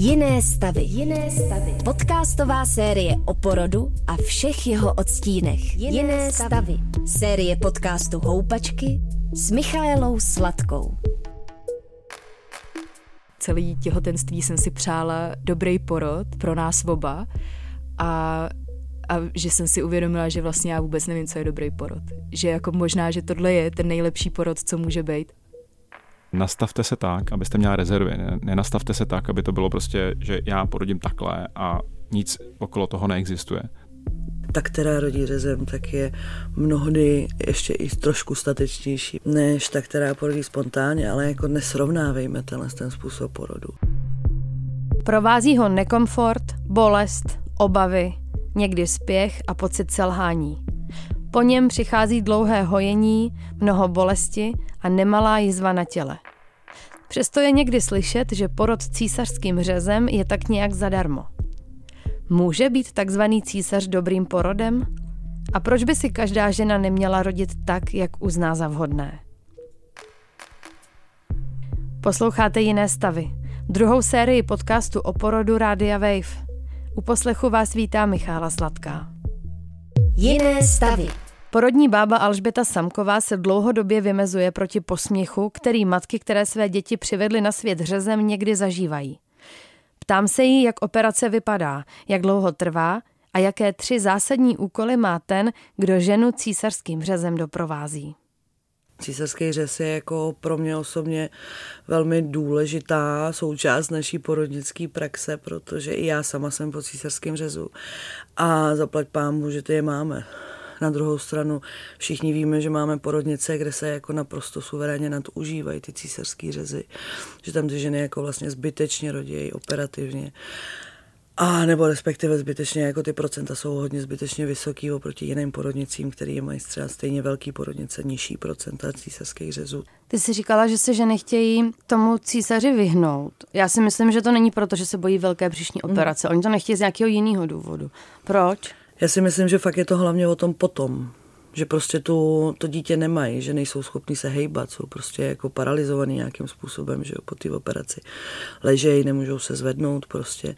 Jiné stavy. Jiné stavy. Podcastová série o porodu a všech jeho odstínech. Jiné, Jiné stavy. stavy. Série podcastu Houpačky s Michaelou Sladkou. Celý těhotenství jsem si přála dobrý porod pro nás oba a a že jsem si uvědomila, že vlastně já vůbec nevím, co je dobrý porod. Že jako možná, že tohle je ten nejlepší porod, co může být nastavte se tak, abyste měla rezervy. Nenastavte se tak, aby to bylo prostě, že já porodím takhle a nic okolo toho neexistuje. Ta, která rodí rezem, tak je mnohdy ještě i trošku statečnější, než ta, která porodí spontánně, ale jako nesrovnávejme tenhle ten způsob porodu. Provází ho nekomfort, bolest, obavy, někdy spěch a pocit selhání. Po něm přichází dlouhé hojení, mnoho bolesti a nemalá jizva na těle. Přesto je někdy slyšet, že porod císařským řezem je tak nějak zadarmo. Může být takzvaný císař dobrým porodem? A proč by si každá žena neměla rodit tak, jak uzná za vhodné? Posloucháte jiné stavy. Druhou sérii podcastu o porodu Rádia Wave. U poslechu vás vítá Michála Sladká. Jiné stavy. Porodní bába Alžběta Samková se dlouhodobě vymezuje proti posměchu, který matky, které své děti přivedly na svět řezem, někdy zažívají. Ptám se jí, jak operace vypadá, jak dlouho trvá a jaké tři zásadní úkoly má ten, kdo ženu císařským řezem doprovází. Císařský řez je jako pro mě osobně velmi důležitá součást naší porodnické praxe, protože i já sama jsem po císařském řezu a zaplať pámu, že ty je máme. Na druhou stranu všichni víme, že máme porodnice, kde se jako naprosto suverénně nadužívají ty císařské řezy, že tam ty ženy jako vlastně zbytečně rodí operativně. A nebo respektive zbytečně, jako ty procenta jsou hodně zbytečně vysoký oproti jiným porodnicím, který mají třeba stejně velký porodnice, nižší procenta císařských řezů. Ty jsi říkala, že se ženy chtějí tomu císaři vyhnout. Já si myslím, že to není proto, že se bojí velké břišní hmm. operace. Mm. Oni to nechtějí z nějakého jiného důvodu. Proč? Já si myslím, že fakt je to hlavně o tom potom, že prostě tu, to dítě nemají, že nejsou schopni se hejbat, jsou prostě jako paralizovaný nějakým způsobem, že jo, po té operaci. Ležejí, nemůžou se zvednout prostě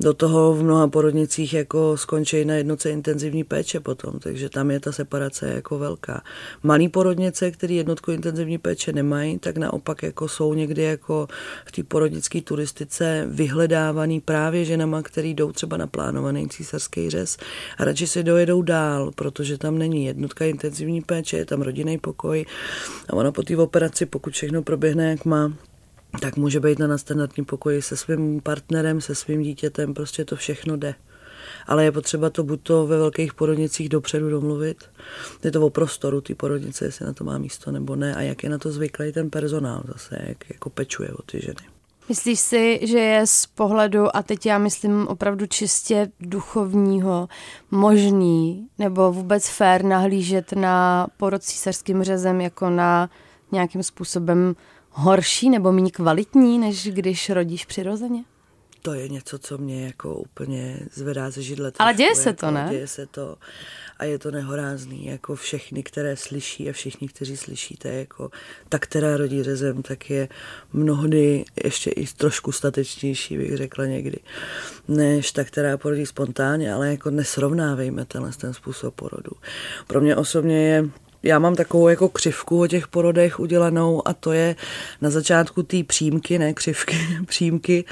do toho v mnoha porodnicích jako skončí na jednoce intenzivní péče potom, takže tam je ta separace jako velká. Malý porodnice, který jednotku intenzivní péče nemají, tak naopak jako jsou někdy jako v té porodnické turistice vyhledávaný právě ženama, který jdou třeba na plánovaný císařský řez a radši si dojedou dál, protože tam není jednotka intenzivní péče, je tam rodinný pokoj a ona po té operaci, pokud všechno proběhne, jak má, tak může být na nadstandardním pokoji se svým partnerem, se svým dítětem, prostě to všechno jde. Ale je potřeba to buď to ve velkých porodnicích dopředu domluvit, je to o prostoru ty porodnice, jestli na to má místo nebo ne a jak je na to zvyklý ten personál zase, jak jako pečuje o ty ženy. Myslíš si, že je z pohledu, a teď já myslím opravdu čistě duchovního, možný nebo vůbec fér nahlížet na porod císařským řezem jako na nějakým způsobem horší nebo méně kvalitní, než když rodíš přirozeně? To je něco, co mě jako úplně zvedá ze židle. Ale děje se jako, to, ne? Děje se to a je to nehorázný, jako všechny, které slyší a všichni, kteří slyšíte, jako ta, která rodí řezem, tak je mnohdy ještě i trošku statečnější, bych řekla někdy, než ta, která porodí spontánně, ale jako nesrovnávejme tenhle ten způsob porodu. Pro mě osobně je já mám takovou jako křivku o těch porodech udělanou a to je na začátku té přímky, ne křivky, přímky,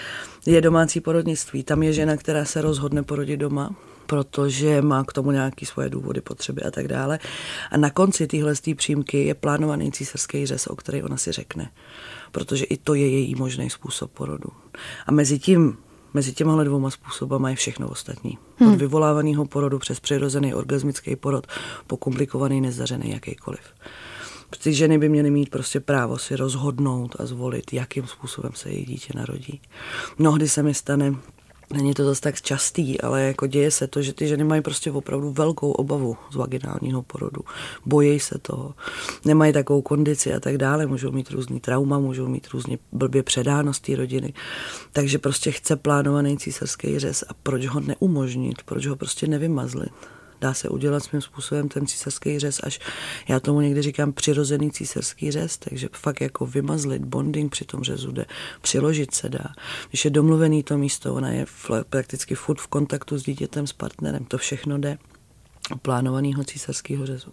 je domácí porodnictví. Tam je žena, která se rozhodne porodit doma, protože má k tomu nějaké svoje důvody, potřeby a tak dále. A na konci téhle přímky je plánovaný císařský řez, o který ona si řekne, protože i to je její možný způsob porodu. A mezi tím Mezi těma dvouma způsobama je všechno ostatní. Hmm. Od vyvolávaného porodu přes přirozený orgasmický porod po komplikovaný nezdařený jakýkoliv. Ty ženy by měly mít prostě právo si rozhodnout a zvolit, jakým způsobem se její dítě narodí. Mnohdy se mi stane, Není to zase tak častý, ale jako děje se to, že ty ženy mají prostě opravdu velkou obavu z vaginálního porodu. Bojí se toho, nemají takovou kondici a tak dále, můžou mít různý trauma, můžou mít různě blbě předáno z té rodiny. Takže prostě chce plánovaný císařský řez a proč ho neumožnit, proč ho prostě nevymazlit Dá se udělat svým způsobem ten císařský řez, až já tomu někdy říkám přirozený císařský řez, takže fakt jako vymazlit, bonding při tom řezu jde, přiložit se dá. Když je domluvený to místo, ona je prakticky furt v kontaktu s dítětem, s partnerem, to všechno jde plánovaného císařského řezu.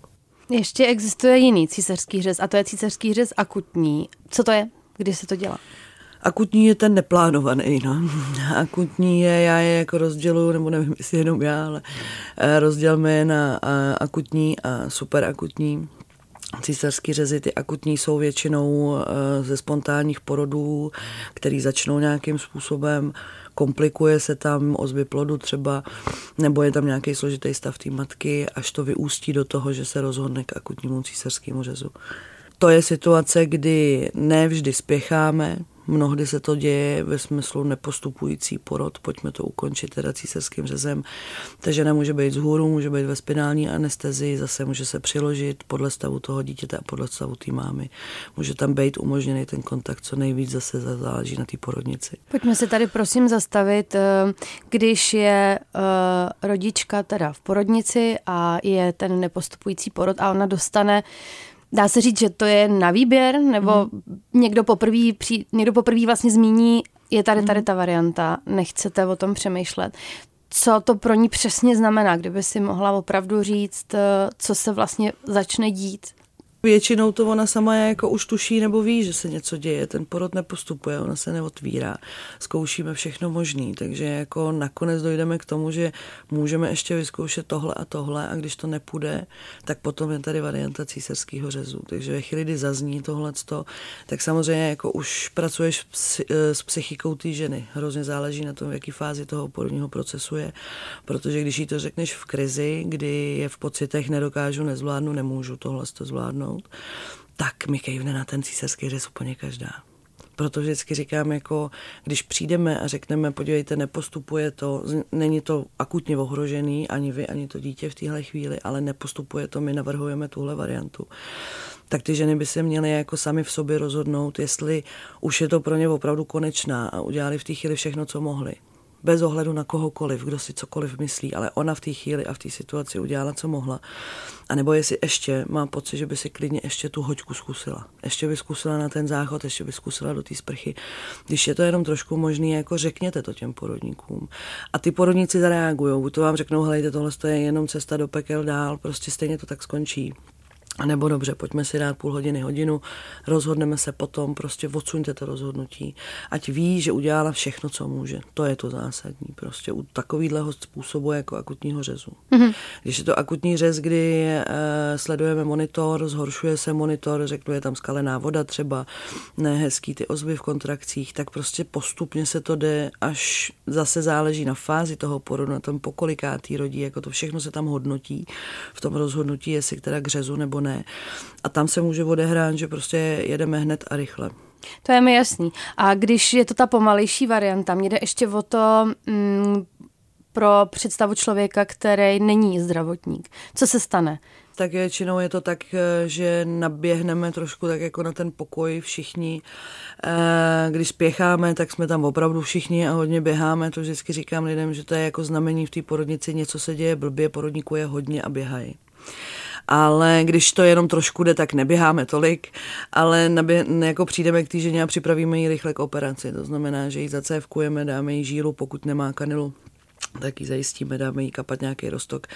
Ještě existuje jiný císařský řez a to je císařský řez akutní. Co to je? Kdy se to dělá? Akutní je ten neplánovaný, no. Akutní je, já je jako rozděluju, nebo nevím, jestli jenom já, ale eh, rozdělme je na eh, akutní a superakutní. Císařský řezy, ty akutní jsou většinou eh, ze spontánních porodů, který začnou nějakým způsobem, komplikuje se tam ozby plodu třeba, nebo je tam nějaký složitý stav té matky, až to vyústí do toho, že se rozhodne k akutnímu císařskému řezu. To je situace, kdy ne vždy spěcháme, Mnohdy se to děje ve smyslu nepostupující porod, pojďme to ukončit teda císařským řezem. Ta žena může být vzhůru, může být ve spinální anestezii, zase může se přiložit podle stavu toho dítěte a podle stavu té mámy. Může tam být umožněný ten kontakt, co nejvíc zase záleží na té porodnici. Pojďme se tady prosím zastavit, eh, když je eh, rodička teda v porodnici a je ten nepostupující porod a ona dostane Dá se říct, že to je na výběr, nebo mm. někdo poprvé někdo poprvé vlastně zmíní, je tady tady mhm. ta varianta, nechcete o tom přemýšlet. Co to pro ní přesně znamená, kdyby si mohla opravdu říct, eh, co se vlastně začne dít? Většinou to ona sama jako už tuší nebo ví, že se něco děje. Ten porod nepostupuje, ona se neotvírá. Zkoušíme všechno možný, takže jako nakonec dojdeme k tomu, že můžeme ještě vyzkoušet tohle a tohle a když to nepůjde, tak potom je tady varianta císařského řezu. Takže ve chvíli, kdy zazní tohle, tak samozřejmě jako už pracuješ s psychikou té ženy. Hrozně záleží na tom, v jaký fázi toho porodního procesu je, protože když jí to řekneš v krizi, kdy je v pocitech nedokážu, nezvládnu, nemůžu tohle to zvládnout, dosáhnout, tak mi kejvne na ten císařský řez úplně každá. Proto vždycky říkám, jako když přijdeme a řekneme, podívejte, nepostupuje to, není to akutně ohrožený, ani vy, ani to dítě v téhle chvíli, ale nepostupuje to, my navrhujeme tuhle variantu tak ty ženy by se měly jako sami v sobě rozhodnout, jestli už je to pro ně opravdu konečná a udělali v té chvíli všechno, co mohli bez ohledu na kohokoliv, kdo si cokoliv myslí, ale ona v té chvíli a v té situaci udělala, co mohla. A nebo jestli ještě má pocit, že by si klidně ještě tu hoďku zkusila. Ještě by zkusila na ten záchod, ještě by zkusila do té sprchy. Když je to jenom trošku možný, jako řekněte to těm porodníkům. A ty porodníci zareagují. To vám řeknou, helejte, tohle je jenom cesta do pekel dál, prostě stejně to tak skončí. A nebo dobře, pojďme si dát půl hodiny, hodinu, rozhodneme se potom, prostě odsuňte to rozhodnutí. Ať ví, že udělala všechno, co může. To je to zásadní. Prostě u takového způsobu jako akutního řezu. Mm-hmm. Když je to akutní řez, kdy e, sledujeme monitor, zhoršuje se monitor, řeknu, je tam skalená voda třeba, nehezký ty ozvy v kontrakcích, tak prostě postupně se to jde, až zase záleží na fázi toho porodu, na tom pokolikátý rodí, jako to všechno se tam hodnotí v tom rozhodnutí, jestli teda k řezu nebo ne ne. A tam se může odehrát, že prostě jedeme hned a rychle. To je mi jasný. A když je to ta pomalejší varianta, mě jde ještě o to mm, pro představu člověka, který není zdravotník. Co se stane? tak většinou je to tak, že naběhneme trošku tak jako na ten pokoj všichni. Eh, když spěcháme, tak jsme tam opravdu všichni a hodně běháme. To vždycky říkám lidem, že to je jako znamení v té porodnici, něco se děje blbě, porodníků je hodně a běhají ale když to jenom trošku jde, tak neběháme tolik, ale nabě, jako přijdeme k té ženě a připravíme ji rychle k operaci. To znamená, že ji zacévkujeme, dáme jí žílu, pokud nemá kanilu, tak ji zajistíme, dáme jí kapat nějaký rostok,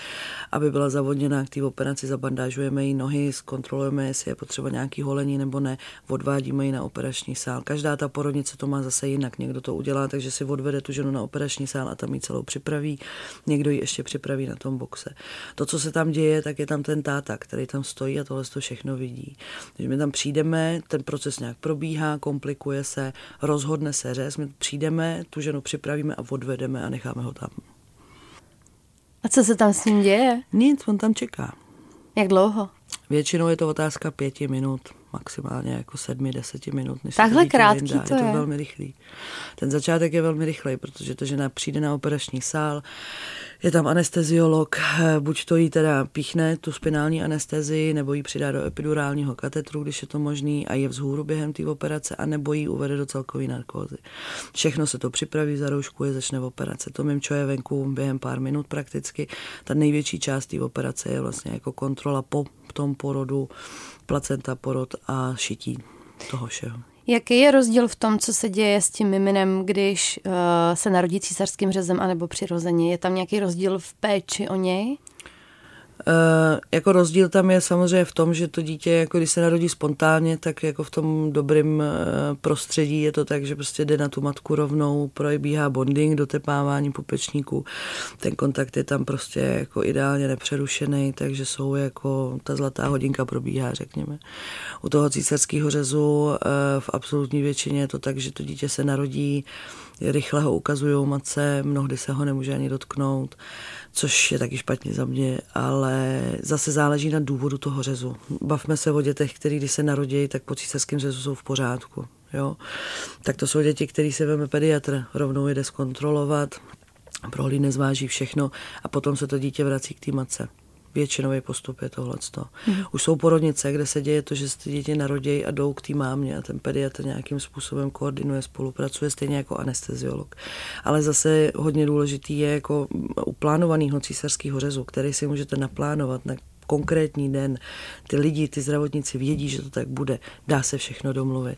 aby byla zavodněná k té operaci, zabandážujeme jí nohy, zkontrolujeme, jestli je potřeba nějaký holení nebo ne, odvádíme ji na operační sál. Každá ta porodnice to má zase jinak, někdo to udělá, takže si odvede tu ženu na operační sál a tam ji celou připraví, někdo ji ještě připraví na tom boxe. To, co se tam děje, tak je tam ten táta, který tam stojí a tohle to všechno vidí. Když my tam přijdeme, ten proces nějak probíhá, komplikuje se, rozhodne se řez, my přijdeme, tu ženu připravíme a odvedeme a necháme ho tam. A co se tam s ním děje? Nic, on tam čeká. Jak dlouho? Většinou je to otázka pěti minut, maximálně jako sedmi, deseti minut. Než Takhle krátký to je. Je to velmi rychlý. Ten začátek je velmi rychlej, protože ta žena přijde na operační sál, Je tam anesteziolog, buď to jí teda píchne tu spinální anestezii, nebo jí přidá do epidurálního katetru, když je to možný, a je vzhůru během té operace, a nebo jí uvede do celkové narkózy. Všechno se to připraví, za je začne operace. To mimčo je venku během pár minut prakticky. Ta největší část té operace je vlastně jako kontrola po tom porodu, placenta porod a šití toho všeho. Jaký je rozdíl v tom, co se děje s tím miminem, když uh, se narodí císařským řezem anebo přirozeně? Je tam nějaký rozdíl v péči o něj? Uh, jako rozdíl tam je samozřejmě v tom, že to dítě, jako když se narodí spontánně, tak jako v tom dobrém uh, prostředí je to tak, že prostě jde na tu matku rovnou, probíhá bonding, dotepávání pupečníků. Ten kontakt je tam prostě jako ideálně nepřerušený, takže jsou jako, ta zlatá hodinka probíhá, řekněme. U toho císařského řezu uh, v absolutní většině je to tak, že to dítě se narodí, rychle ho ukazují matce, mnohdy se ho nemůže ani dotknout což je taky špatně za mě, ale zase záleží na důvodu toho řezu. Bavme se o dětech, který když se narodí, tak po císařském řezu jsou v pořádku. Jo? Tak to jsou děti, který se veme pediatr, rovnou jde zkontrolovat, prohlídne, zváží všechno a potom se to dítě vrací k té matce většinový postup je tohle. Mm. Už jsou porodnice, kde se děje to, že se ty děti narodí a jdou k té mámě a ten pediatr nějakým způsobem koordinuje, spolupracuje, stejně jako anesteziolog. Ale zase hodně důležitý je jako u plánovaného císařského řezu, který si můžete naplánovat na konkrétní den. Ty lidi, ty zdravotníci vědí, že to tak bude. Dá se všechno domluvit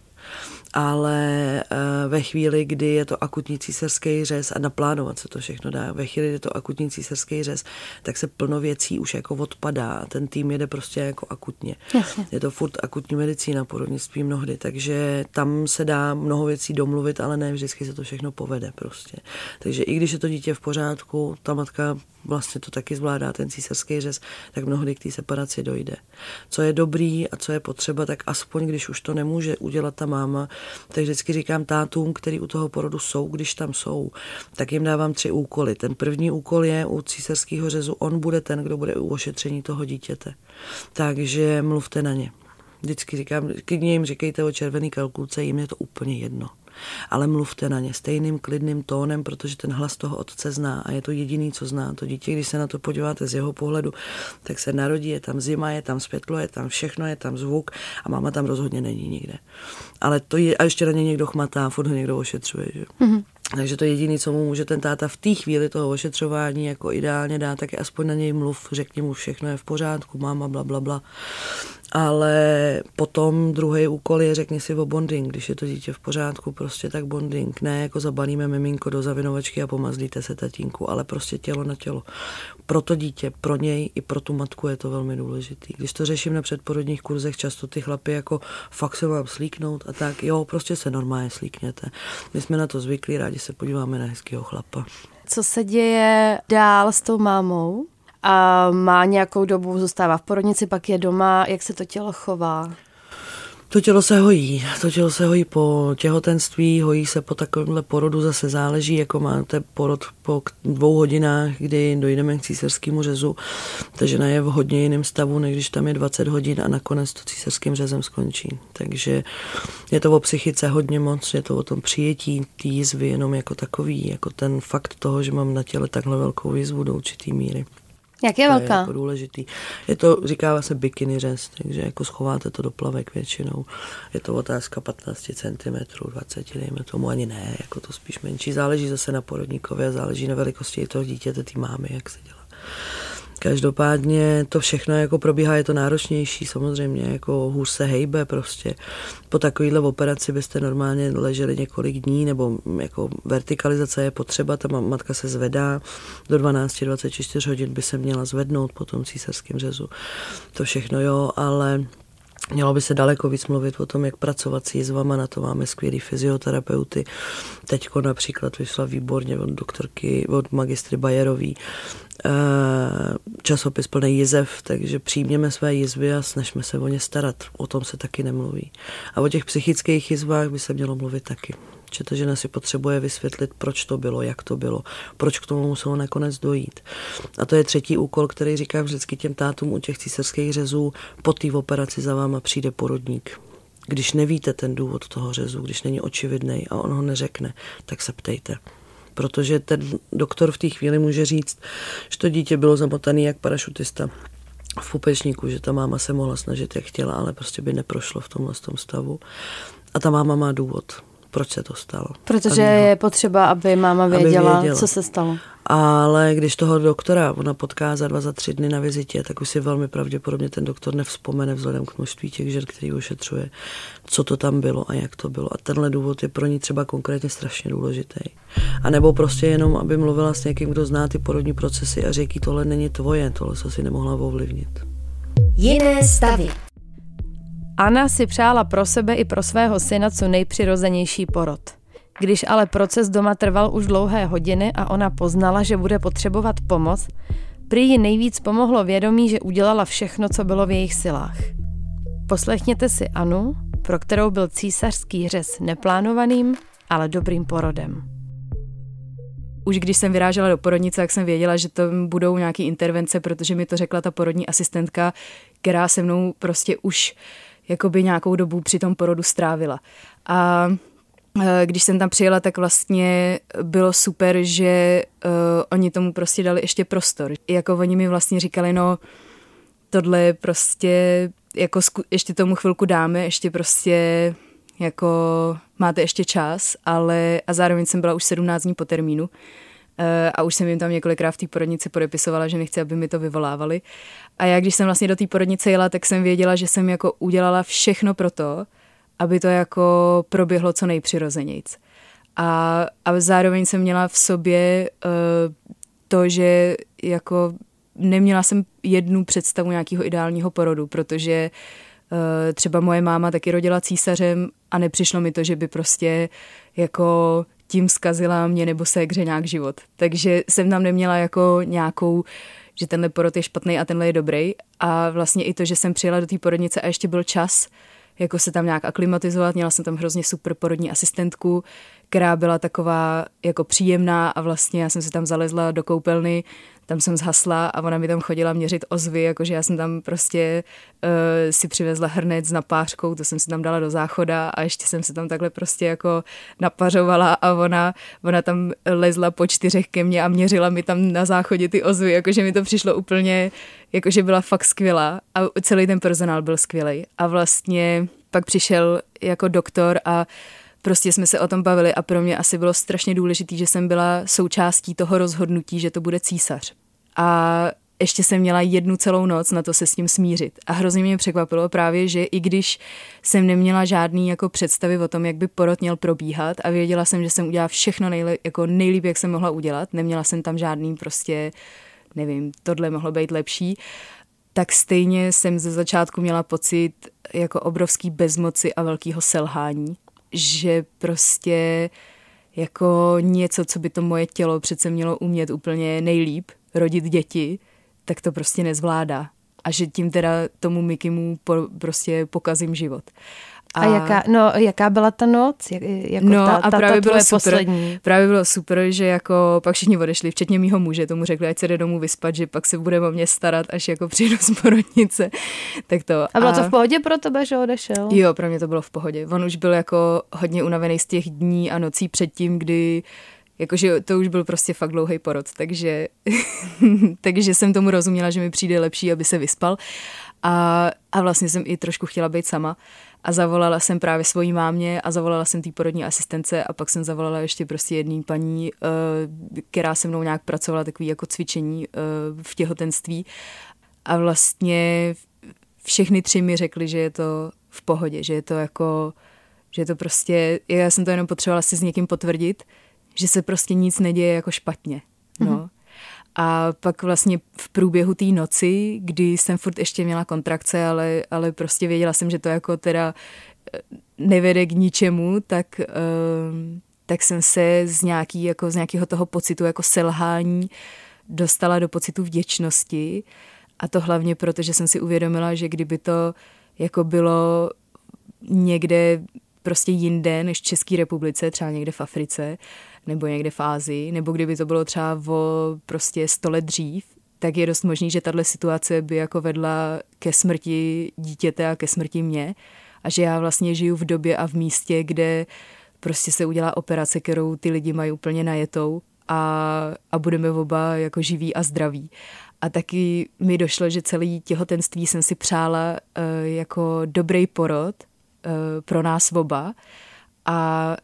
ale eh, ve chvíli, kdy je to akutní císařský řez a naplánovat se to všechno dá, ve chvíli, kdy je to akutní císařský řez, tak se plno věcí už jako odpadá a ten tým jede prostě jako akutně. Jasně. Je to furt akutní medicína, porodnictví mnohdy, takže tam se dá mnoho věcí domluvit, ale ne vždycky se to všechno povede prostě. Takže i když je to dítě v pořádku, ta matka vlastně to taky zvládá, ten císařský řez, tak mnohdy k té separaci dojde. Co je dobrý a co je potřeba, tak aspoň když už to nemůže udělat ta máma, tak vždycky říkám tátům, který u toho porodu jsou, když tam jsou, tak jim dávám tři úkoly. Ten první úkol je u císařského řezu, on bude ten, kdo bude u ošetření toho dítěte. Takže mluvte na ně. Vždycky říkám, klidně jim říkejte o červený kalkulce, jim je to úplně jedno ale mluvte na ně stejným klidným tónem, protože ten hlas toho otce zná a je to jediný, co zná. To dítě, když se na to podíváte z jeho pohledu, tak se narodí, je tam zima, je tam světlo, je tam všechno, je tam zvuk a máma tam rozhodně není nikde. Ale to je, a ještě na ně někdo chmatá, furt ho někdo ošetřuje. Že? Mm-hmm. Takže to jediné, co mu může ten táta v té chvíli toho ošetřování jako ideálně dát, tak je aspoň na něj mluv, řekni mu všechno je v pořádku, máma, bla, bla, bla ale potom druhý úkol je řekni si o bonding, když je to dítě v pořádku, prostě tak bonding, ne jako zabalíme miminko do zavinovačky a pomazlíte se tatínku, ale prostě tělo na tělo. Pro to dítě, pro něj i pro tu matku je to velmi důležitý. Když to řeším na předporodních kurzech, často ty chlapy jako fakt se mám slíknout a tak, jo, prostě se normálně slíkněte. My jsme na to zvyklí, rádi se podíváme na hezkého chlapa. Co se děje dál s tou mámou? A má nějakou dobu, zůstává v porodnici, pak je doma. Jak se to tělo chová? To tělo se hojí, to tělo se hojí po těhotenství, hojí se po takovémhle porodu, zase záleží, jako máte porod po dvou hodinách, kdy dojdeme k císařskému řezu, ta žena je v hodně jiném stavu, než když tam je 20 hodin a nakonec to císařským řezem skončí. Takže je to o psychice hodně moc, je to o tom přijetí té jizvy jenom jako takový, jako ten fakt toho, že mám na těle takhle velkou jizvu do určitý míry. Jak je to velká? Je jako důležitý. Je to, říká se bikini řez, takže jako schováte to do plavek většinou. Je to otázka 15 cm, 20, dejme tomu ani ne, jako to spíš menší. Záleží zase na porodníkově, záleží na velikosti toho dítěte, ty mámy, jak se dělá. Každopádně to všechno jako probíhá, je to náročnější samozřejmě, jako hůř se hejbe prostě. Po takovéhle operaci byste normálně leželi několik dní, nebo jako vertikalizace je potřeba, ta matka se zvedá, do 12-24 hodin by se měla zvednout po tom císařském řezu. To všechno jo, ale Mělo by se daleko víc mluvit o tom, jak pracovat s jizvama, na to máme skvělý fyzioterapeuty. Teďko například vyšla výborně od doktorky, od magistry Bajerový eh, časopis plný jizev, takže přijměme své jizvy a snažme se o ně starat. O tom se taky nemluví. A o těch psychických jizvách by se mělo mluvit taky že ta žena si potřebuje vysvětlit, proč to bylo, jak to bylo, proč k tomu muselo nakonec dojít. A to je třetí úkol, který říkám vždycky těm tátům u těch císařských řezů, po té operaci za váma přijde porodník. Když nevíte ten důvod toho řezu, když není očividný a on ho neřekne, tak se ptejte protože ten doktor v té chvíli může říct, že to dítě bylo zamotané jak parašutista v pupečníku, že ta máma se mohla snažit, jak chtěla, ale prostě by neprošlo v tomhle tom stavu. A ta máma má důvod, proč se to stalo. Protože je potřeba, aby máma věděla, aby věděla, co se stalo. Ale když toho doktora ona potká za dva, za tři dny na vizitě, tak už si velmi pravděpodobně ten doktor nevzpomene vzhledem k množství těch žen, který ošetřuje, co to tam bylo a jak to bylo. A tenhle důvod je pro ní třeba konkrétně strašně důležitý. A nebo prostě jenom, aby mluvila s někým, kdo zná ty porodní procesy a řekl, tohle není tvoje, tohle se si nemohla ovlivnit. Jiné stavy. Anna si přála pro sebe i pro svého syna co nejpřirozenější porod. Když ale proces doma trval už dlouhé hodiny a ona poznala, že bude potřebovat pomoc, prý ji nejvíc pomohlo vědomí, že udělala všechno, co bylo v jejich silách. Poslechněte si Anu, pro kterou byl císařský řez neplánovaným, ale dobrým porodem. Už když jsem vyrážela do porodnice, tak jsem věděla, že to budou nějaké intervence, protože mi to řekla ta porodní asistentka, která se mnou prostě už jakoby nějakou dobu při tom porodu strávila. A e, když jsem tam přijela, tak vlastně bylo super, že uh, oni tomu prostě dali ještě prostor. Jako oni mi vlastně říkali, no tohle prostě jako zku, ještě tomu chvilku dáme, ještě prostě jako máte ještě čas, ale a zároveň jsem byla už 17 dní po termínu a už jsem jim tam několikrát v té porodnici podepisovala, že nechci, aby mi to vyvolávali. A já, když jsem vlastně do té porodnice jela, tak jsem věděla, že jsem jako udělala všechno pro to, aby to jako proběhlo co nejpřirozenějc. A, a zároveň jsem měla v sobě uh, to, že jako neměla jsem jednu představu nějakého ideálního porodu, protože uh, třeba moje máma taky rodila císařem a nepřišlo mi to, že by prostě jako tím zkazila mě nebo se hře nějak život. Takže jsem tam neměla jako nějakou že tenhle porod je špatný a tenhle je dobrý. A vlastně i to, že jsem přijela do té porodnice a ještě byl čas, jako se tam nějak aklimatizovat. Měla jsem tam hrozně super porodní asistentku, která byla taková jako příjemná a vlastně já jsem se tam zalezla do koupelny, tam jsem zhasla a ona mi tam chodila měřit ozvy, jakože já jsem tam prostě uh, si přivezla hrnec s napářkou, to jsem si tam dala do záchoda a ještě jsem se tam takhle prostě jako napařovala a ona, ona tam lezla po čtyřech ke mně a měřila mi tam na záchodě ty ozvy, jakože mi to přišlo úplně, jakože byla fakt skvělá a celý ten personál byl skvělý a vlastně pak přišel jako doktor a prostě jsme se o tom bavili a pro mě asi bylo strašně důležité, že jsem byla součástí toho rozhodnutí, že to bude císař. A ještě jsem měla jednu celou noc na to se s ním smířit. A hrozně mě překvapilo právě, že i když jsem neměla žádný jako představy o tom, jak by porod měl probíhat a věděla jsem, že jsem udělala všechno nejlíp, jako nejlíp, jak jsem mohla udělat, neměla jsem tam žádný prostě, nevím, tohle mohlo být lepší, tak stejně jsem ze začátku měla pocit jako obrovský bezmoci a velkého selhání že prostě jako něco, co by to moje tělo přece mělo umět úplně nejlíp, rodit děti, tak to prostě nezvládá. A že tím teda tomu Mikimu po, prostě pokazím život. A, a jaká, no, jaká byla ta noc? Jak, jako no ta, a ta, právě ta bylo super, poslední. právě bylo super, že jako pak všichni odešli, včetně mýho muže, tomu řekli, ať se jde domů vyspat, že pak se bude o mě starat, až jako přijdu z porodnice. tak to. A bylo a... to v pohodě pro tebe, že odešel? Jo, pro mě to bylo v pohodě. On už byl jako hodně unavený z těch dní a nocí předtím, kdy Jakože to už byl prostě fakt dlouhý porod, takže, takže jsem tomu rozuměla, že mi přijde lepší, aby se vyspal. A, a vlastně jsem i trošku chtěla být sama a zavolala jsem právě svojí mámě a zavolala jsem té porodní asistence a pak jsem zavolala ještě prostě jedný paní, eh, která se mnou nějak pracovala takový jako cvičení eh, v těhotenství a vlastně všechny tři mi řekli, že je to v pohodě, že je to jako, že je to prostě, já jsem to jenom potřebovala si s někým potvrdit, že se prostě nic neděje jako špatně. No. Mm-hmm. A pak vlastně v průběhu té noci, kdy jsem furt ještě měla kontrakce, ale, ale prostě věděla jsem, že to jako teda eh, nevede k ničemu, tak, uh, tak jsem se z, nějaký, jako z nějakého toho pocitu jako selhání dostala do pocitu vděčnosti. A to hlavně proto, že jsem si uvědomila, že kdyby to jako bylo někde prostě jinde než v České republice, třeba někde v Africe, nebo někde v Ázii, nebo kdyby to bylo třeba o prostě sto let dřív, tak je dost možný, že tahle situace by jako vedla ke smrti dítěte a ke smrti mě a že já vlastně žiju v době a v místě, kde prostě se udělá operace, kterou ty lidi mají úplně najetou a, a budeme oba jako živí a zdraví. A taky mi došlo, že celý těhotenství jsem si přála uh, jako dobrý porod uh, pro nás oba a,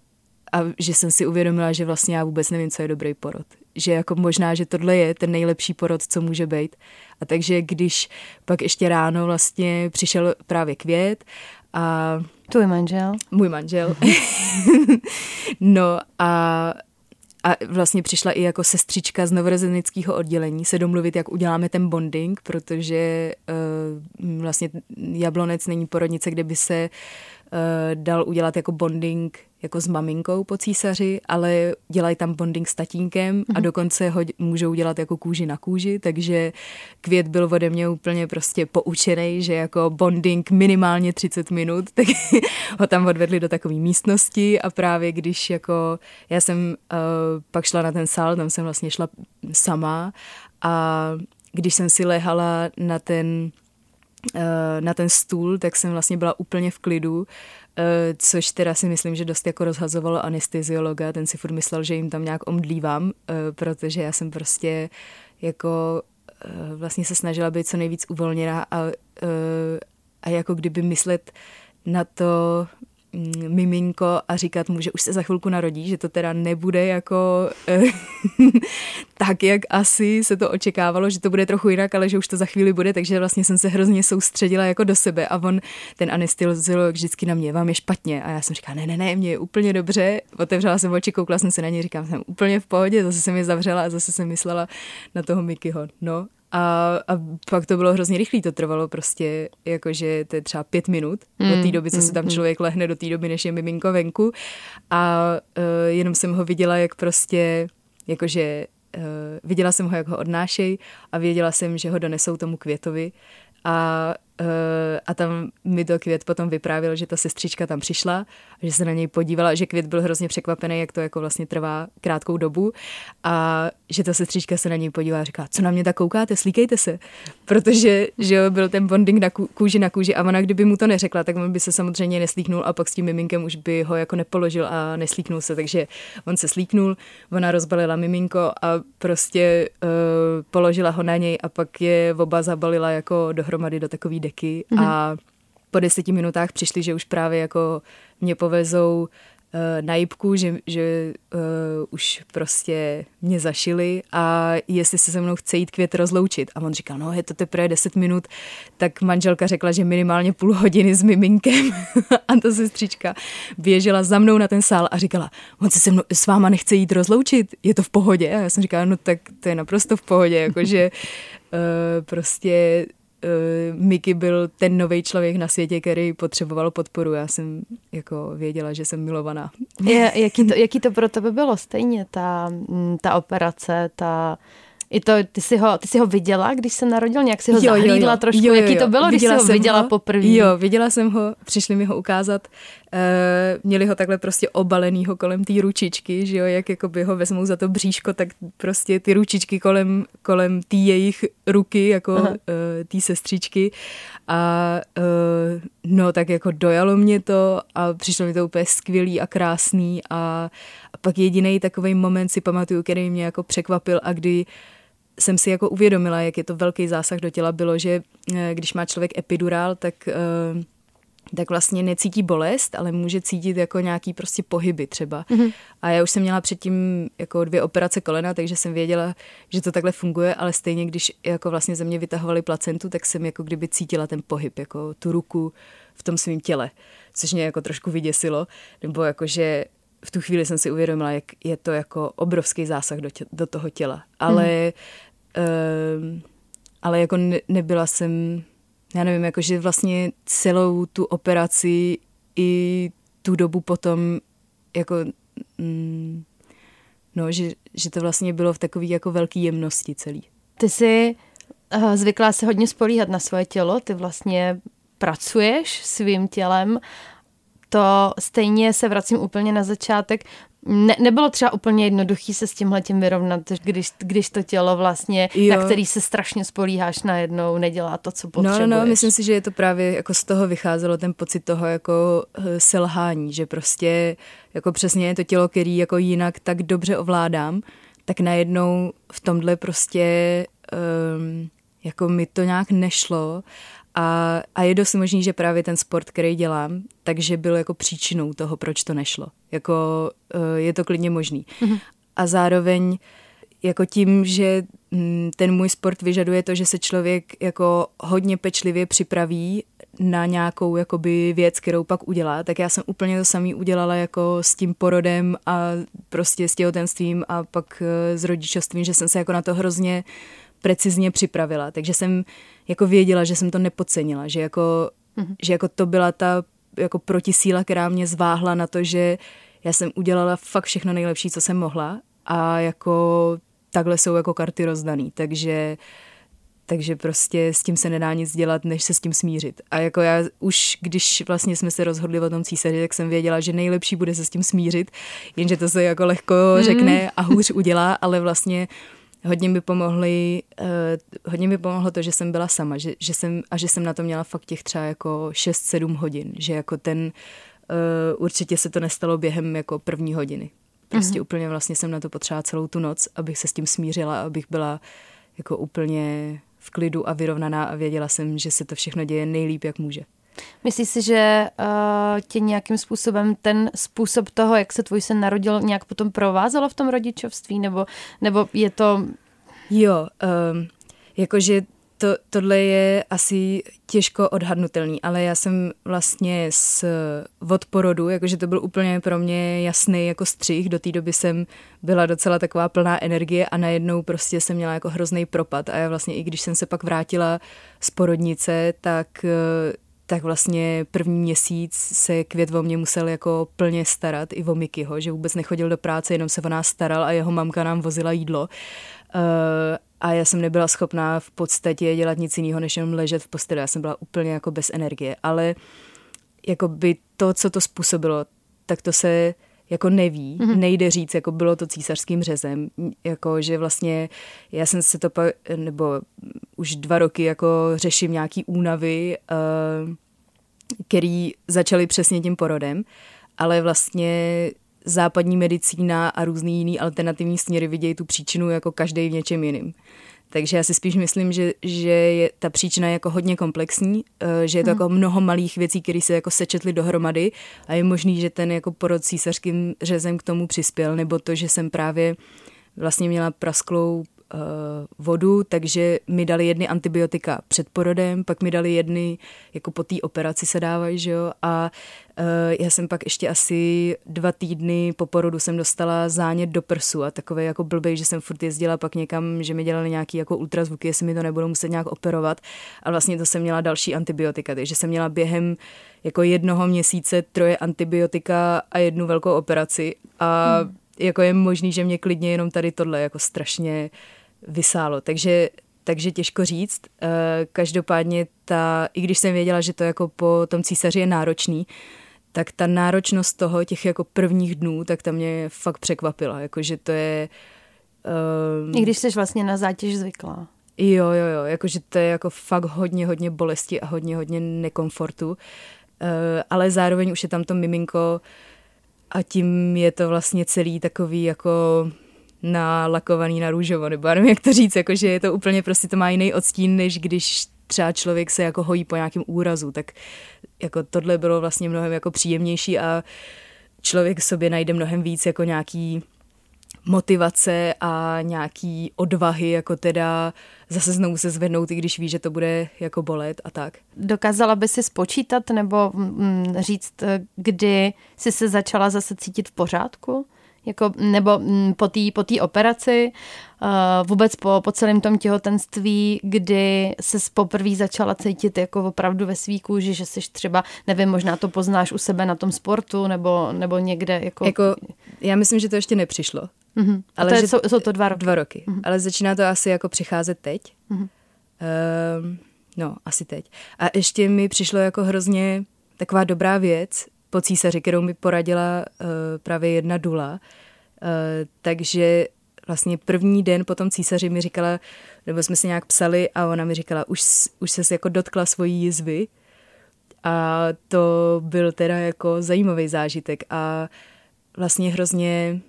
a že jsem si uvědomila, že vlastně já vůbec nevím, co je dobrý porod. Že jako možná, že tohle je ten nejlepší porod, co může být. A takže když pak ještě ráno vlastně přišel právě květ a... Tvůj manžel? Můj manžel. no a a vlastně přišla i jako sestřička z novorozenického oddělení se domluvit, jak uděláme ten bonding, protože uh, vlastně Jablonec není porodnice, kde by se uh, dal udělat jako bonding jako s maminkou po císaři, ale dělají tam bonding s tatínkem a mhm. dokonce ho můžou dělat jako kůži na kůži, takže květ byl ode mě úplně prostě poučený, že jako bonding minimálně 30 minut, tak ho tam odvedli do takové místnosti a právě když jako já jsem uh, pak šla na ten sál, tam jsem vlastně šla sama a když jsem si lehala na ten Eh, na ten stůl, tak jsem vlastně byla úplně v klidu, eh, což teda si myslím, že dost jako rozhazovalo anesteziologa, ten si furt myslel, že jim tam nějak omdlívám, eh, protože já jsem prostě jako vlastně se snažila být co nejvíc uvolněná a, a jako kdyby myslet na to, miminko a říkat mu, že už se za chvilku narodí, že to teda nebude jako eh, tak, jak asi se to očekávalo, že to bude trochu jinak, ale že už to za chvíli bude, takže vlastně jsem se hrozně soustředila jako do sebe a on, ten anesteziolog vždycky na mě, vám je špatně? A já jsem říkala, ne, ne, ne, mě je úplně dobře, otevřela jsem oči, koukla jsem se na ně, říkám, jsem úplně v pohodě, zase jsem je zavřela a zase jsem myslela na toho Mikyho, no a, a pak to bylo hrozně rychlé, to trvalo prostě, jakože to je třeba pět minut mm, do té doby, co se tam mm, mm. člověk lehne, do té doby, než je miminko venku. A uh, jenom jsem ho viděla, jak prostě, jakože uh, viděla jsem ho, jak ho odnášej a věděla jsem, že ho donesou tomu květovi a, a tam mi to Květ potom vyprávěl, že ta sestřička tam přišla, že se na něj podívala, že Květ byl hrozně překvapený, jak to jako vlastně trvá krátkou dobu a že ta sestřička se na něj podívala a říká, co na mě tak koukáte, slíkejte se, protože že jo, byl ten bonding na kůži na kůži a ona kdyby mu to neřekla, tak on by se samozřejmě neslíknul a pak s tím miminkem už by ho jako nepoložil a neslíknul se, takže on se slíknul, ona rozbalila miminko a prostě uh, položila ho na něj a pak je oba zabalila jako dohromady do takové deky mm-hmm. a po deseti minutách přišli, že už právě jako mě povezou uh, na jibku, že, že uh, už prostě mě zašili a jestli se se mnou chce jít květ rozloučit. A on říkal, no je to teprve 10 minut, tak manželka řekla, že minimálně půl hodiny s miminkem a ta sestřička běžela za mnou na ten sál a říkala, on se se mnou, s váma nechce jít rozloučit, je to v pohodě? A já jsem říkala, no tak to je naprosto v pohodě, jakože uh, prostě uh, Mickey byl ten nový člověk na světě, který potřeboval podporu. Já jsem jako věděla, že jsem milovaná. Je, jaký, to, jaký to pro tebe bylo stejně, ta, mm, ta operace, ta i to, ty jsi, ho, ty jsi ho viděla, když se narodil, nějak si ho jo, zahlídla jo, jo. trošku, jo, jo, jo. jaký to bylo, viděla když jsi ho viděla ho, poprvé? Jo, viděla jsem ho, přišli mi ho ukázat, uh, měli ho takhle prostě obalenýho kolem té ručičky, že jo, jak jakoby ho vezmou za to bříško, tak prostě ty ručičky kolem, kolem té jejich ruky, jako uh, té sestřičky. A uh, no tak jako dojalo mě to a přišlo mi to úplně skvělý a krásný. A, a pak jediný takový moment si pamatuju, který mě jako překvapil a kdy jsem si jako uvědomila, jak je to velký zásah do těla, bylo, že eh, když má člověk epidurál, tak eh, tak vlastně necítí bolest, ale může cítit jako nějaký prostě pohyby třeba. Mm-hmm. A já už jsem měla předtím jako dvě operace kolena, takže jsem věděla, že to takhle funguje, ale stejně, když jako vlastně ze mě vytahovali placentu, tak jsem jako kdyby cítila ten pohyb, jako tu ruku v tom svém těle, což mě jako trošku vyděsilo, nebo jako, že v tu chvíli jsem si uvědomila, jak je to jako obrovský zásah do, tě, do toho těla. Ale, mm. uh, ale jako ne, nebyla jsem, já nevím, jako že vlastně celou tu operaci i tu dobu potom jako mm, no, že, že to vlastně bylo v takové jako velké jemnosti celý. Ty jsi uh, zvyklá se hodně spolíhat na svoje tělo, ty vlastně pracuješ svým tělem to stejně se vracím úplně na začátek. Ne, nebylo třeba úplně jednoduchý se s tímhle tím vyrovnat, když, když to tělo vlastně, jo. na který se strašně spolíháš najednou, nedělá to, co potřebuješ. No, no, myslím si, že je to právě jako z toho vycházelo ten pocit toho jako eh, selhání, že prostě jako přesně je to tělo, který jako jinak tak dobře ovládám, tak najednou v tomhle prostě um, jako mi to nějak nešlo a, a je dost možný, že právě ten sport, který dělám, takže byl jako příčinou toho, proč to nešlo. Jako uh, je to klidně možný. Mm-hmm. A zároveň jako tím, že mm, ten můj sport vyžaduje to, že se člověk jako hodně pečlivě připraví na nějakou jakoby věc, kterou pak udělá, tak já jsem úplně to samý udělala jako s tím porodem a prostě s těhotenstvím a pak eh, s rodičovstvím, že jsem se jako na to hrozně precizně připravila. Takže jsem jako věděla, že jsem to nepodcenila, že jako, mm-hmm. že jako to byla ta jako protisíla, která mě zváhla na to, že já jsem udělala fakt všechno nejlepší, co jsem mohla a jako takhle jsou jako karty rozdaný, takže takže prostě s tím se nedá nic dělat, než se s tím smířit. A jako já už, když vlastně jsme se rozhodli o tom císaři, tak jsem věděla, že nejlepší bude se s tím smířit, jenže to se jako lehko mm-hmm. řekne a hůř udělá, ale vlastně hodně mi pomohly, uh, hodně mi pomohlo to, že jsem byla sama, že, že jsem, a že jsem na to měla fakt těch třeba jako 6-7 hodin, že jako ten, uh, určitě se to nestalo během jako první hodiny. Prostě mm-hmm. úplně vlastně jsem na to potřebovala celou tu noc, abych se s tím smířila, abych byla jako úplně v klidu a vyrovnaná a věděla jsem, že se to všechno děje nejlíp, jak může. Myslíš si, že uh, tě nějakým způsobem ten způsob toho, jak se tvůj syn narodil, nějak potom provázelo v tom rodičovství? Nebo, nebo je to... Jo, um, jakože to, tohle je asi těžko odhadnutelný, ale já jsem vlastně s od porodu, jakože to byl úplně pro mě jasný jako střih, do té doby jsem byla docela taková plná energie a najednou prostě jsem měla jako hrozný propad a já vlastně i když jsem se pak vrátila z porodnice, tak tak vlastně první měsíc se květ o mě musel jako plně starat, i o Mikyho, že vůbec nechodil do práce, jenom se o nás staral a jeho mamka nám vozila jídlo. Uh, a já jsem nebyla schopná v podstatě dělat nic jiného, než jenom ležet v posteli. Já jsem byla úplně jako bez energie, ale jako by to, co to způsobilo, tak to se jako neví, mm-hmm. nejde říct, jako bylo to císařským řezem, jako že vlastně já jsem se to pak, nebo už dva roky jako řeším nějaký únavy, uh, který začaly přesně tím porodem, ale vlastně západní medicína a různý jiný alternativní směry vidějí tu příčinu jako každý v něčem jiným. Takže já si spíš myslím, že, že je ta příčina jako hodně komplexní, eh, že je to hmm. jako mnoho malých věcí, které se jako sečetly dohromady a je možný, že ten jako porod císařským řezem k tomu přispěl, nebo to, že jsem právě vlastně měla prasklou vodu, takže mi dali jedny antibiotika před porodem, pak mi dali jedny, jako po té operaci se dávají, že jo, a uh, já jsem pak ještě asi dva týdny po porodu jsem dostala zánět do prsu a takové jako blbej, že jsem furt jezdila pak někam, že mi dělali nějaký jako ultrazvuky, jestli mi to nebudou muset nějak operovat. A vlastně to jsem měla další antibiotika, takže jsem měla během jako jednoho měsíce troje antibiotika a jednu velkou operaci. A hmm. jako je možný, že mě klidně jenom tady tohle jako strašně vysálo. Takže, takže těžko říct. Eh, každopádně ta, i když jsem věděla, že to jako po tom císaři je náročný, tak ta náročnost toho, těch jako prvních dnů, tak ta mě fakt překvapila. Jakože to je... Um, I když jsi vlastně na zátěž zvyklá. Jo, jo, jo, jakože to je jako fakt hodně, hodně bolesti a hodně, hodně nekomfortu. Uh, ale zároveň už je tam to miminko a tím je to vlastně celý takový jako nalakovaný na růžovo, nebo já nevím, jak to říct, jako, že je to úplně prostě to má jiný odstín, než když třeba člověk se jako hojí po nějakém úrazu, tak jako tohle bylo vlastně mnohem jako příjemnější a člověk sobě najde mnohem víc jako nějaký motivace a nějaký odvahy, jako teda zase znovu se zvednout, i když ví, že to bude jako bolet a tak. Dokázala by si spočítat nebo mm, říct, kdy jsi se začala zase cítit v pořádku? Jako, nebo mm, po té po operaci, uh, vůbec po, po celém tom těhotenství, kdy se poprvé začala cítit jako opravdu ve svý kůži, že jsi třeba, nevím, možná to poznáš u sebe na tom sportu, nebo, nebo někde. Jako... jako já myslím, že to ještě nepřišlo. Mm-hmm. Ale to je, že, jsou, jsou to dva roky. Dva roky. Mm-hmm. Ale začíná to asi jako přicházet teď. Mm-hmm. Um, no, asi teď. A ještě mi přišlo jako hrozně taková dobrá věc, po císaři, kterou mi poradila uh, právě jedna dula. Uh, takže vlastně první den po tom císaři mi říkala, nebo jsme si nějak psali a ona mi říkala, už, už se jako dotkla svojí jizvy a to byl teda jako zajímavý zážitek a vlastně hrozně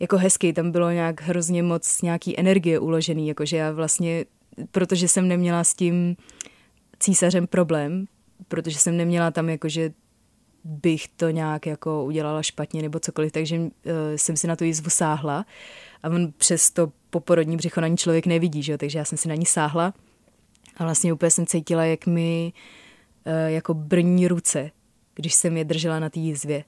jako hezký, tam bylo nějak hrozně moc nějaký energie uložený, jakože já vlastně, protože jsem neměla s tím císařem problém, protože jsem neměla tam jakože bych to nějak jako udělala špatně nebo cokoliv, takže uh, jsem si na tu jízvu sáhla a on přes to poporodní břicho na ní člověk nevidí, že jo? takže já jsem si na ní sáhla a vlastně úplně jsem cítila, jak mi uh, jako brní ruce, když jsem je držela na té jízvě.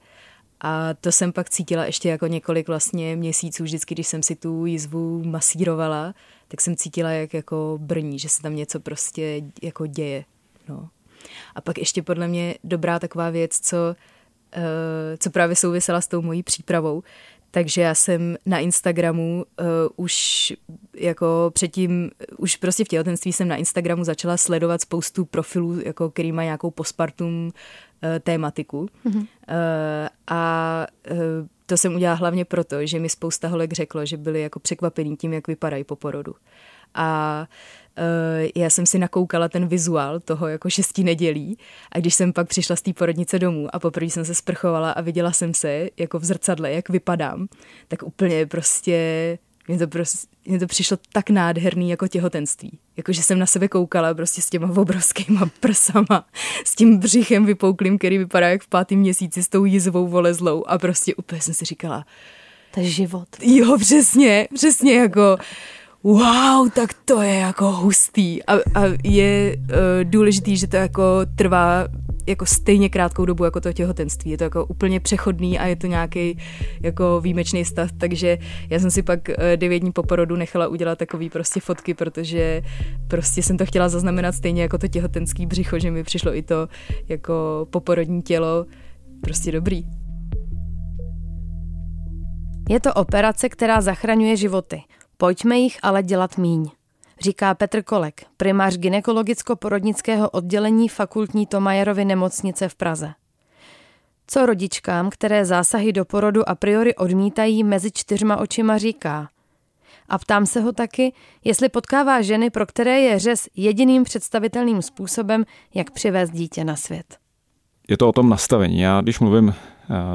A to jsem pak cítila ještě jako několik vlastně měsíců, vždycky, když jsem si tu jízvu masírovala, tak jsem cítila, jak jako brní, že se tam něco prostě jako děje. No. A pak ještě podle mě dobrá taková věc, co, uh, co právě souvisela s tou mojí přípravou, takže já jsem na Instagramu uh, už jako předtím, už prostě v těhotenství jsem na Instagramu začala sledovat spoustu profilů, jako který má nějakou postpartum uh, tématiku. Mm-hmm. Uh, a uh, to jsem udělala hlavně proto, že mi spousta holek řeklo, že byli jako překvapení tím, jak vypadají po porodu. A uh, já jsem si nakoukala ten vizuál toho jako šestí nedělí a když jsem pak přišla z té porodnice domů a poprvé jsem se sprchovala a viděla jsem se jako v zrcadle, jak vypadám, tak úplně prostě mně to, prostě, mně to přišlo tak nádherný jako těhotenství. Jako, že jsem na sebe koukala prostě s těma obrovskýma prsama, s tím břichem vypouklým, který vypadá jak v pátém měsíci s tou jizvou volezlou a prostě úplně jsem si říkala, to je život. Jo, přesně, přesně jako wow, tak to je jako hustý. A, a je uh, důležitý, že to jako trvá jako stejně krátkou dobu jako to těhotenství. Je to jako úplně přechodný a je to nějaký jako výjimečný stav, takže já jsem si pak eh, devět dní po porodu nechala udělat takový prostě fotky, protože prostě jsem to chtěla zaznamenat stejně jako to těhotenský břicho, že mi přišlo i to jako poporodní tělo prostě dobrý. Je to operace, která zachraňuje životy. Pojďme jich ale dělat míň, říká Petr Kolek, primář ginekologicko-porodnického oddělení fakultní Tomajerovy nemocnice v Praze. Co rodičkám, které zásahy do porodu a priori odmítají, mezi čtyřma očima říká? A ptám se ho taky, jestli potkává ženy, pro které je řez jediným představitelným způsobem, jak přivést dítě na svět. Je to o tom nastavení. Já, když mluvím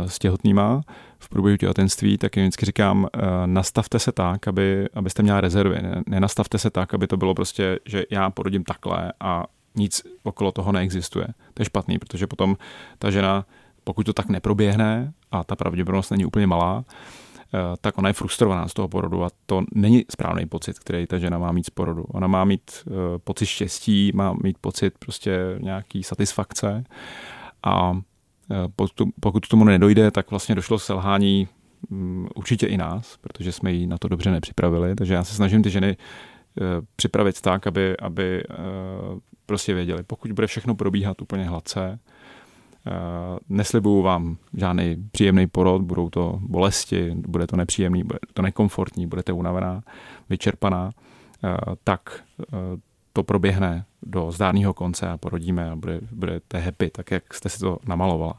s těhotnýma, v průběhu těhotenství, tak jim vždycky říkám, eh, nastavte se tak, aby, abyste měla rezervy. Nenastavte se tak, aby to bylo prostě, že já porodím takhle a nic okolo toho neexistuje. To je špatný, protože potom ta žena, pokud to tak neproběhne a ta pravděpodobnost není úplně malá, eh, tak ona je frustrovaná z toho porodu a to není správný pocit, který ta žena má mít z porodu. Ona má mít eh, pocit štěstí, má mít pocit prostě nějaký satisfakce a Eh, pokud k tomu nedojde, tak vlastně došlo selhání mm, určitě i nás, protože jsme ji na to dobře nepřipravili. Takže já se snažím ty ženy eh, připravit tak, aby, aby eh, prostě věděli, pokud bude všechno probíhat úplně hladce, neslibuju vám žádný příjemný porod, budou to bolesti, bude to nepříjemný, bude to nekomfortní, budete unavená, vyčerpaná, tak to proběhne do zdárného konce a porodíme a bude, budete happy, tak jak jste si to namalovala.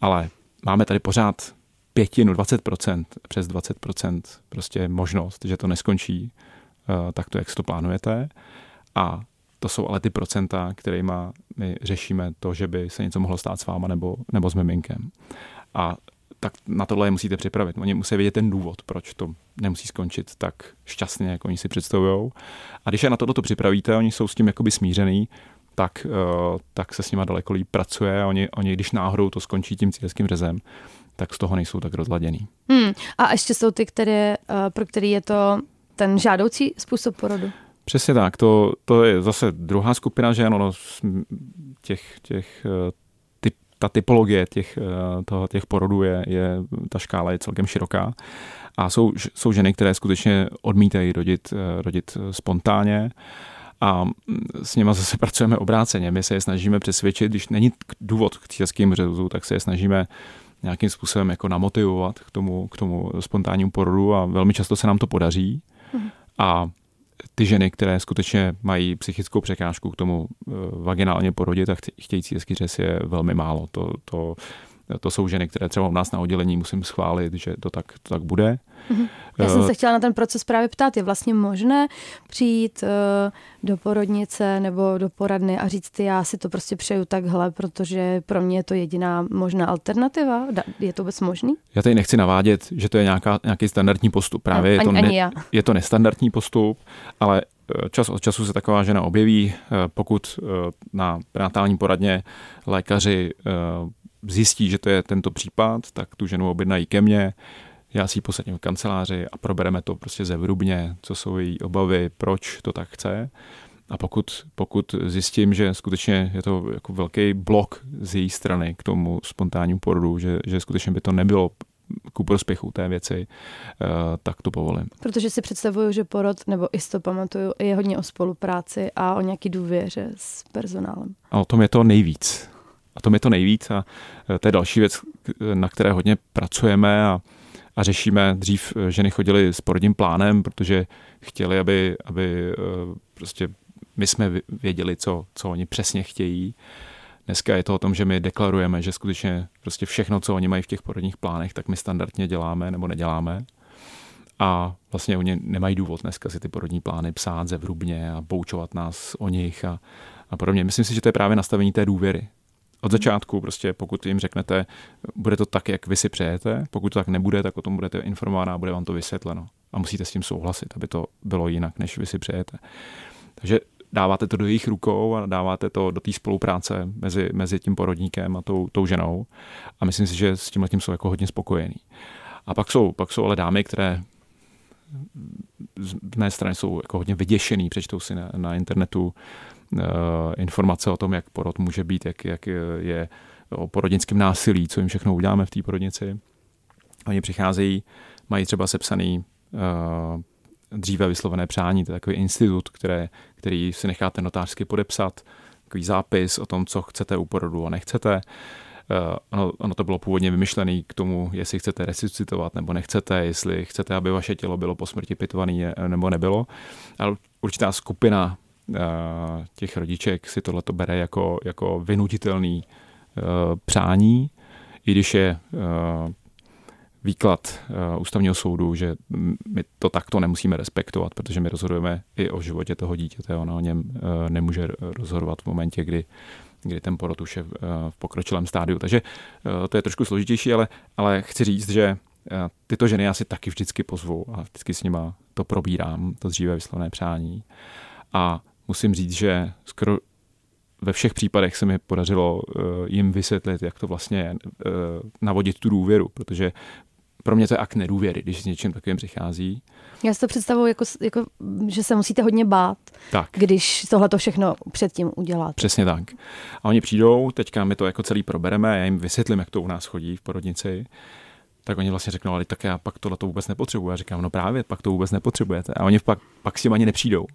Ale máme tady pořád pětinu, 20%, přes 20% prostě možnost, že to neskončí uh, tak to, jak si to plánujete. A to jsou ale ty procenta, kterými my řešíme to, že by se něco mohlo stát s váma nebo, nebo s miminkem. A tak na tohle je musíte připravit. Oni musí vědět ten důvod, proč to nemusí skončit tak šťastně, jako oni si představují. A když je na tohle to připravíte, oni jsou s tím jakoby smířený, tak, uh, tak se s nima daleko líp pracuje oni, oni, když náhodou to skončí tím cílským řezem, tak z toho nejsou tak rozladěný. Hmm. A ještě jsou ty, které, uh, pro který je to ten žádoucí způsob porodu? Přesně tak, to, to je zase druhá skupina žen, ono těch, těch eh, ta typologie těch, eh, toho, těch porodů je, je, ta škála je celkem široká. A jsou, jsou ženy, které skutečně odmítají rodit, eh, rodit spontánně a mm, s nimi zase pracujeme obráceně. My se je snažíme přesvědčit, když není důvod k těžkým řezu, tak se je snažíme nějakým způsobem jako namotivovat k tomu, k tomu spontánnímu porodu a velmi často se nám to podaří. Hmm. A ty ženy, které skutečně mají psychickou překážku k tomu eh, vaginálně porodit a chtějí cílský řez je velmi málo. To, to, to jsou ženy, které třeba u nás na oddělení musím schválit, že to tak, to tak bude. Mm-hmm. Já jsem Eh, se chtěla na ten proces právě ptát. Je vlastně možné přijít eh, do porodnice nebo do poradny a říct, já si to prostě přeju takhle, protože pro mě je to jediná možná alternativa? Je to vůbec možný? Já tady nechci navádět, že to je nějaká, nějaký standardní postup. Právě No, je, to ani- ani já. je to nestandardní postup, ale eh, čas od času se taková žena objeví, pokud na prenatální poradně lékaři zjistí, že to je tento případ, tak tu ženu objednají ke mně, já si ji posadím v kanceláři a probereme to prostě zevrubně, co jsou její obavy, proč to tak chce. A pokud, pokud zjistím, že skutečně je to jako velký blok z její strany k tomu spontánnímu porodu, že, že skutečně by to nebylo ku prospěchu té věci, eh, tak to povolím. Protože si představuju, že porod, nebo i to pamatuju, je hodně o spolupráci a o nějaký důvěře s personálem. A o tom je to nejvíc. A tom je to nejvíc a eh, to je další věc, k- na které hodně pracujeme a, a řešíme. Dřív eh, ženy chodily s porodním plánem, protože chtěli, aby, aby prostě my jsme vě- věděli, co, co oni přesně chtějí. Dneska je to o tom, že my deklarujeme, že skutečně prostě všechno, co oni mají v těch porodních plánech, tak my standardně děláme nebo neděláme. A vlastně oni nemají důvod dneska si ty porodní plány psát zevrubně a poučovat nás o nich a, a podobně. Myslím si, že to je právě nastavení té důvěry. Od začátku prostě, pokud jim řeknete, bude to tak, jak vy si přejete, pokud to tak nebude, tak o tom budete informována a bude vám to vysvětleno. A musíte s tím souhlasit, aby to bylo jinak, než vy si přejete. Takže dáváte to do jejich rukou a dáváte to do té spolupráce mezi, mezi tím porodníkem a tou, tou ženou. A myslím si, že s tím letím jsou jako hodně spokojení. A pak jsou, pak jsou ale dámy, které z mé strany jsou jako hodně vyděšený, přečtou si na, na internetu informace o tom, jak porod může být, jak, jak je o porodnickém násilí, co jim všechno uděláme v té porodnici. Oni přicházejí, mají třeba sepsaný uh, dříve vyslovené přání, to je takový institut, které, který si necháte notářsky podepsat, takový zápis o tom, co chcete u porodu a nechcete. Uh, ono, ono to bylo původně vymyšlené k tomu, jestli chcete resuscitovat nebo nechcete, jestli chcete, aby vaše tělo bylo po smrti pitované nebo nebylo. Ale určitá skupina těch rodiček si tohle bere jako, jako vynutitelný uh, přání, i když je uh, výklad ústavního soudu, že my to takto nemusíme respektovat, protože my rozhodujeme i o životě toho dítěte, ona o něm nemůže rozhodovat v momentě, kdy kdy ten porod už je v, pokročilém stádiu. Takže to je trošku složitější, ale, ale chci říct, že tyto ženy já si taky vždycky pozvu a vždycky s nima to probírám, to dříve vyslovené přání. A musím říct, že skoro ve všech případech se mi podařilo jim vysvětlit, jak to vlastně je, navodit tu důvěru, protože pro mě to je akt nedůvěry, když s něčím takovým přichází. Já si to představuji, jako, jako, že se musíte hodně bát, tak. když tohle to všechno předtím uděláte. Přesně tak. A oni přijdou, teďka my to jako celý probereme, já jim vysvětlím, jak to u nás chodí v porodnici, tak oni vlastně řeknou, ale tak já pak tohle to vůbec nepotřebuji. Já říkám, no právě, pak to vůbec nepotřebujete. A oni pak, pak s tím ani nepřijdou.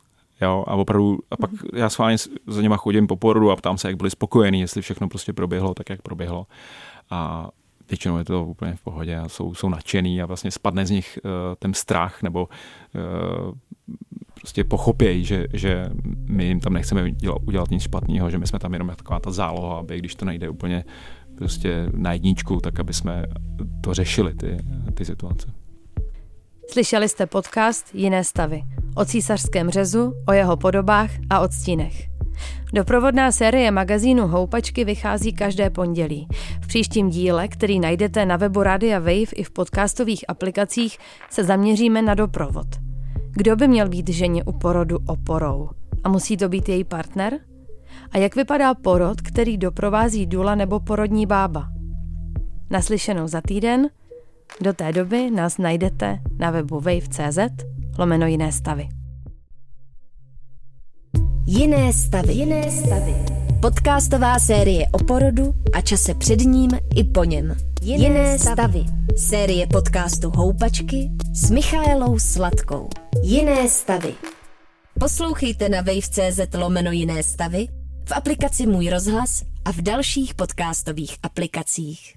Jo, a opravdu, a pak já s vámi za něma chodím po porodu a ptám se, jak byli spokojení, jestli všechno prostě proběhlo tak, jak proběhlo. A většinou je to úplně v pohodě a jsou, jsou nadšený a vlastně spadne z nich uh, ten strach nebo uh, prostě pochopějí, že, že my jim tam nechceme dělat, udělat nic špatného, že my jsme tam jenom taková ta záloha, aby když to nejde úplně prostě na jedničku, tak aby jsme to řešili, ty, ty situace. Slyšeli jste podcast Jiné stavy o císařském řezu, o jeho podobách a odstínech. Doprovodná série magazínu Houpačky vychází každé pondělí. V příštím díle, který najdete na webu Radia Wave i v podcastových aplikacích, se zaměříme na doprovod. Kdo by měl být ženě u porodu oporou? A musí to být její partner? A jak vypadá porod, který doprovází dula nebo porodní bába? Naslyšenou za týden. Do té doby nás najdete na webu wave.cz lomeno jiné stavy. Jiné stavy. Jiné stavy. Podcastová série o porodu a čase před ním i po něm. Jiné, Jiné stavy. Série podcastu Houpačky s Michaelou Sladkou. Jiné stavy. Poslouchejte na wave.cz lomeno Jiné stavy, v aplikaci Můj rozhlas a v dalších podcastových aplikacích.